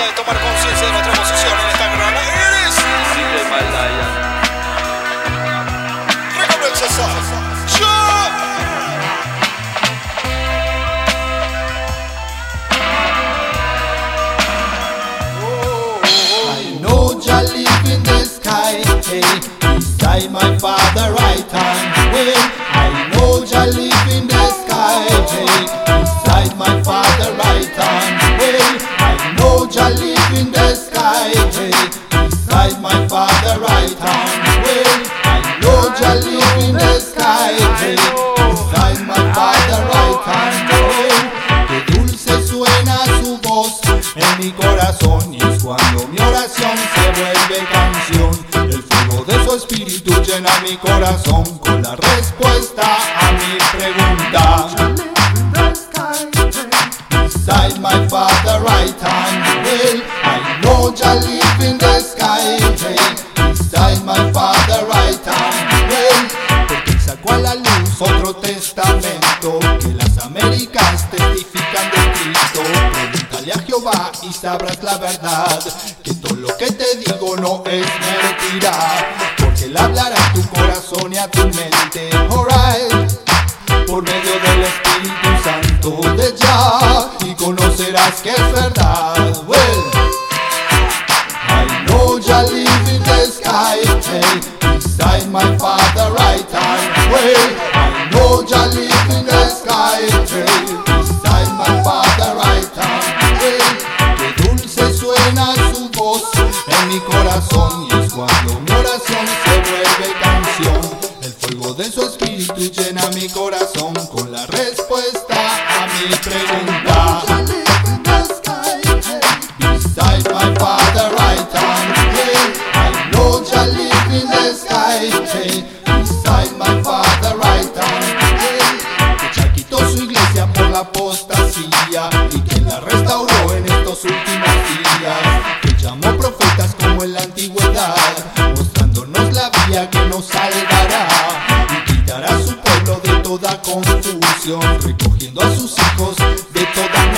oportunidad de tomar conciencia de nuestra posición en esta gran crisis. DJ Malaya. Recomienza ¡Yo! I know Jah live in the sky, hey, beside my father right hand. Well, Jah live in the sky, hey, beside my father right hand. Well, I know Jah live in the sky, hey, beside my father right hand. Well, qué dulce suena su voz en mi corazón y es cuando mi oración se vuelve canción. El fuego de su espíritu llena mi corazón Américas testifican de Cristo. Pregúntale a Jehová y sabrás la verdad, que todo lo que te digo no es mentira, porque él hablará a tu corazón y a tu mente. Alright por medio del Espíritu Santo de ya y conocerás que es verdad. Well, I know Jah live in the sky, hey, beside my Father right hand. Well, I know Jah live in the sky, hey, en mi corazón y es cuando mi oración se vuelve canción. El fuego de su espíritu llena mi corazón con la respuesta a mi pregunta. Beside my father right hand, hey, I know Jah live in the sky, hey, beside my father right hand, hey, que quitó su iglesia por la apostasía recogiendo a sus hijos de toda